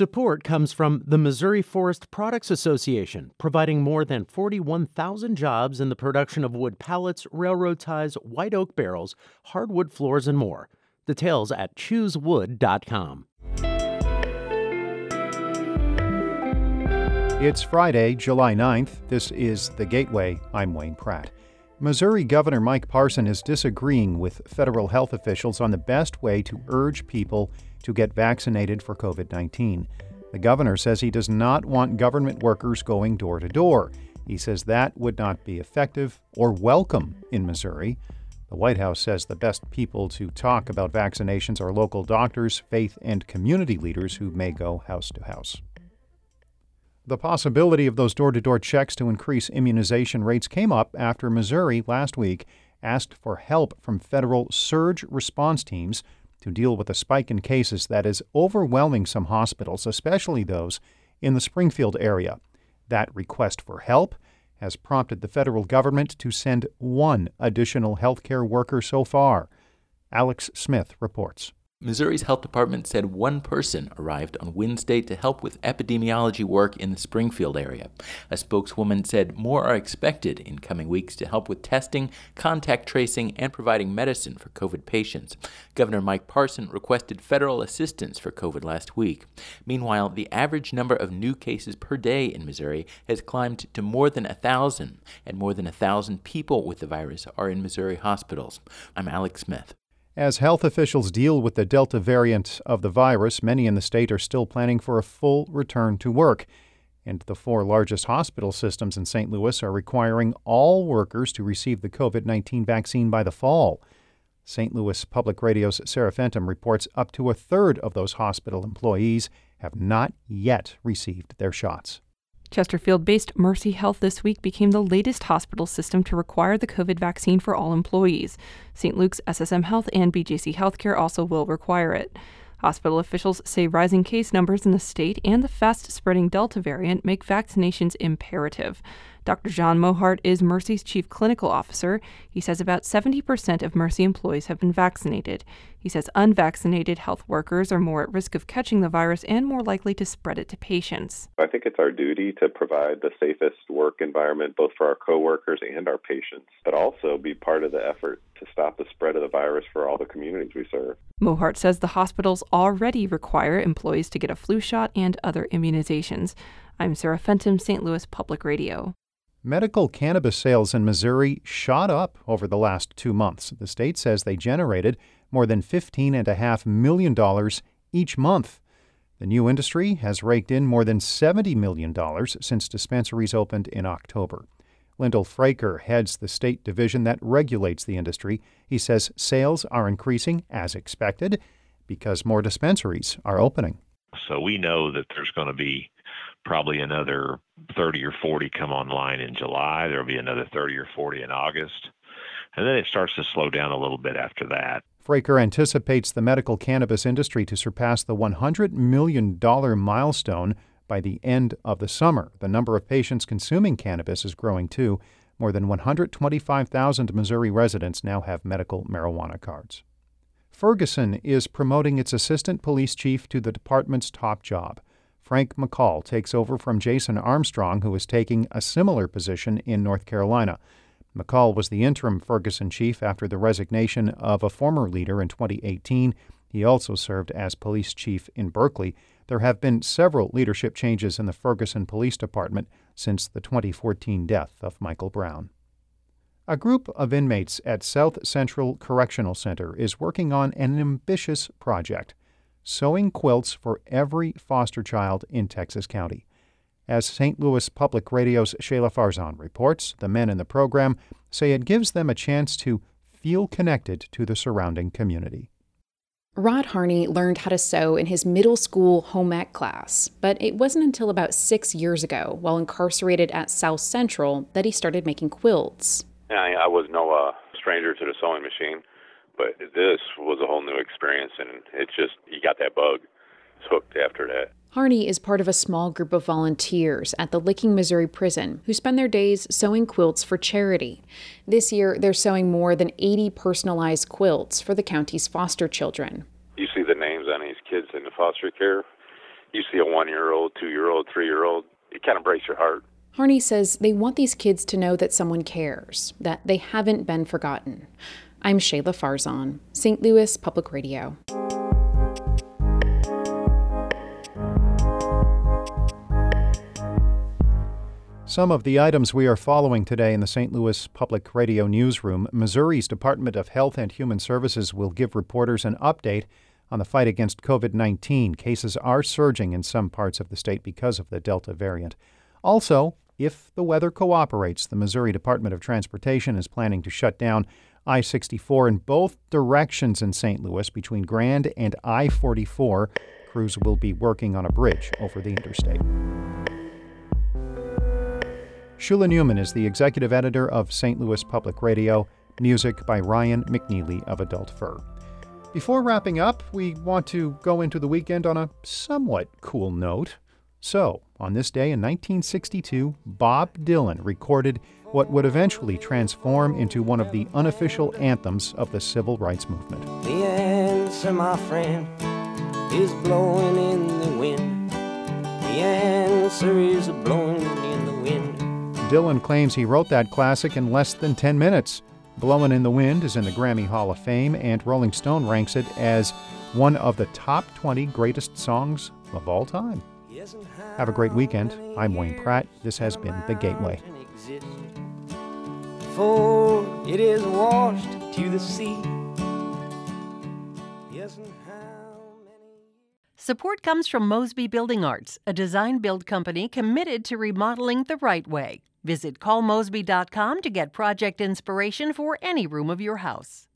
Support comes from the Missouri Forest Products Association, providing more than 41,000 jobs in the production of wood pallets, railroad ties, white oak barrels, hardwood floors, and more. Details at choosewood.com. It's Friday, July 9th. This is The Gateway. I'm Wayne Pratt. Missouri Governor Mike Parson is disagreeing with federal health officials on the best way to urge people to get vaccinated for COVID 19. The governor says he does not want government workers going door to door. He says that would not be effective or welcome in Missouri. The White House says the best people to talk about vaccinations are local doctors, faith, and community leaders who may go house to house. The possibility of those door to door checks to increase immunization rates came up after Missouri last week asked for help from federal surge response teams to deal with a spike in cases that is overwhelming some hospitals, especially those in the Springfield area. That request for help has prompted the federal government to send one additional healthcare worker so far. Alex Smith reports. Missouri's health department said one person arrived on Wednesday to help with epidemiology work in the Springfield area. A spokeswoman said more are expected in coming weeks to help with testing, contact tracing, and providing medicine for COVID patients. Governor Mike Parson requested federal assistance for COVID last week. Meanwhile, the average number of new cases per day in Missouri has climbed to more than a thousand, and more than a thousand people with the virus are in Missouri hospitals. I'm Alex Smith. As health officials deal with the Delta variant of the virus, many in the state are still planning for a full return to work. And the four largest hospital systems in St. Louis are requiring all workers to receive the COVID 19 vaccine by the fall. St. Louis Public Radio's Sarah Fentem reports up to a third of those hospital employees have not yet received their shots. Chesterfield based Mercy Health this week became the latest hospital system to require the COVID vaccine for all employees. St. Luke's SSM Health and BJC Healthcare also will require it. Hospital officials say rising case numbers in the state and the fast spreading Delta variant make vaccinations imperative. Dr. John Mohart is Mercy's chief clinical officer. He says about 70% of Mercy employees have been vaccinated. He says unvaccinated health workers are more at risk of catching the virus and more likely to spread it to patients. I think it's our duty to provide the safest work environment both for our coworkers and our patients, but also be part of the effort to stop the spread of the virus for all the communities we serve. Mohart says the hospitals already require employees to get a flu shot and other immunizations. I'm Sarah Fentem, St. Louis Public Radio. Medical cannabis sales in Missouri shot up over the last two months. The state says they generated more than $15.5 million each month. The new industry has raked in more than $70 million since dispensaries opened in October. Lyndall Fraker heads the state division that regulates the industry. He says sales are increasing as expected because more dispensaries are opening. So we know that there's going to be probably another 30 or 40 come online in July. There'll be another 30 or 40 in August. And then it starts to slow down a little bit after that. Fraker anticipates the medical cannabis industry to surpass the $100 million milestone by the end of the summer. The number of patients consuming cannabis is growing too. More than 125,000 Missouri residents now have medical marijuana cards. Ferguson is promoting its assistant police chief to the department's top job. Frank McCall takes over from Jason Armstrong, who is taking a similar position in North Carolina. McCall was the interim Ferguson chief after the resignation of a former leader in 2018. He also served as police chief in Berkeley. There have been several leadership changes in the Ferguson Police Department since the 2014 death of Michael Brown. A group of inmates at South Central Correctional Center is working on an ambitious project sewing quilts for every foster child in Texas County. As St. Louis Public Radio's Shayla Farzan reports, the men in the program say it gives them a chance to feel connected to the surrounding community. Rod Harney learned how to sew in his middle school home ec class, but it wasn't until about six years ago, while incarcerated at South Central, that he started making quilts. I, I was no uh, stranger to the sewing machine but this was a whole new experience, and it's just you got that bug. It's hooked after that. Harney is part of a small group of volunteers at the Licking, Missouri prison who spend their days sewing quilts for charity. This year, they're sewing more than 80 personalized quilts for the county's foster children. You see the names on these kids in the foster care, you see a one year old, two year old, three year old, it kind of breaks your heart. Harney says they want these kids to know that someone cares, that they haven't been forgotten. I'm Shayla Farzan, St. Louis Public Radio. Some of the items we are following today in the St. Louis Public Radio newsroom Missouri's Department of Health and Human Services will give reporters an update on the fight against COVID 19. Cases are surging in some parts of the state because of the Delta variant. Also, if the weather cooperates, the Missouri Department of Transportation is planning to shut down I 64 in both directions in St. Louis between Grand and I 44. Crews will be working on a bridge over the interstate. Shula Newman is the executive editor of St. Louis Public Radio, music by Ryan McNeely of Adult Fur. Before wrapping up, we want to go into the weekend on a somewhat cool note. So, on this day in 1962, Bob Dylan recorded what would eventually transform into one of the unofficial anthems of the civil rights movement. The answer, my friend, is blowing in the wind. The answer is blowing in the wind. Dylan claims he wrote that classic in less than 10 minutes. Blowin' in the Wind is in the Grammy Hall of Fame, and Rolling Stone ranks it as one of the top 20 greatest songs of all time. Have a great weekend. I'm Wayne Pratt. This has been The Gateway. For it is washed to the sea. Support comes from Mosby Building Arts, a design build company committed to remodeling the right way. Visit callmosby.com to get project inspiration for any room of your house.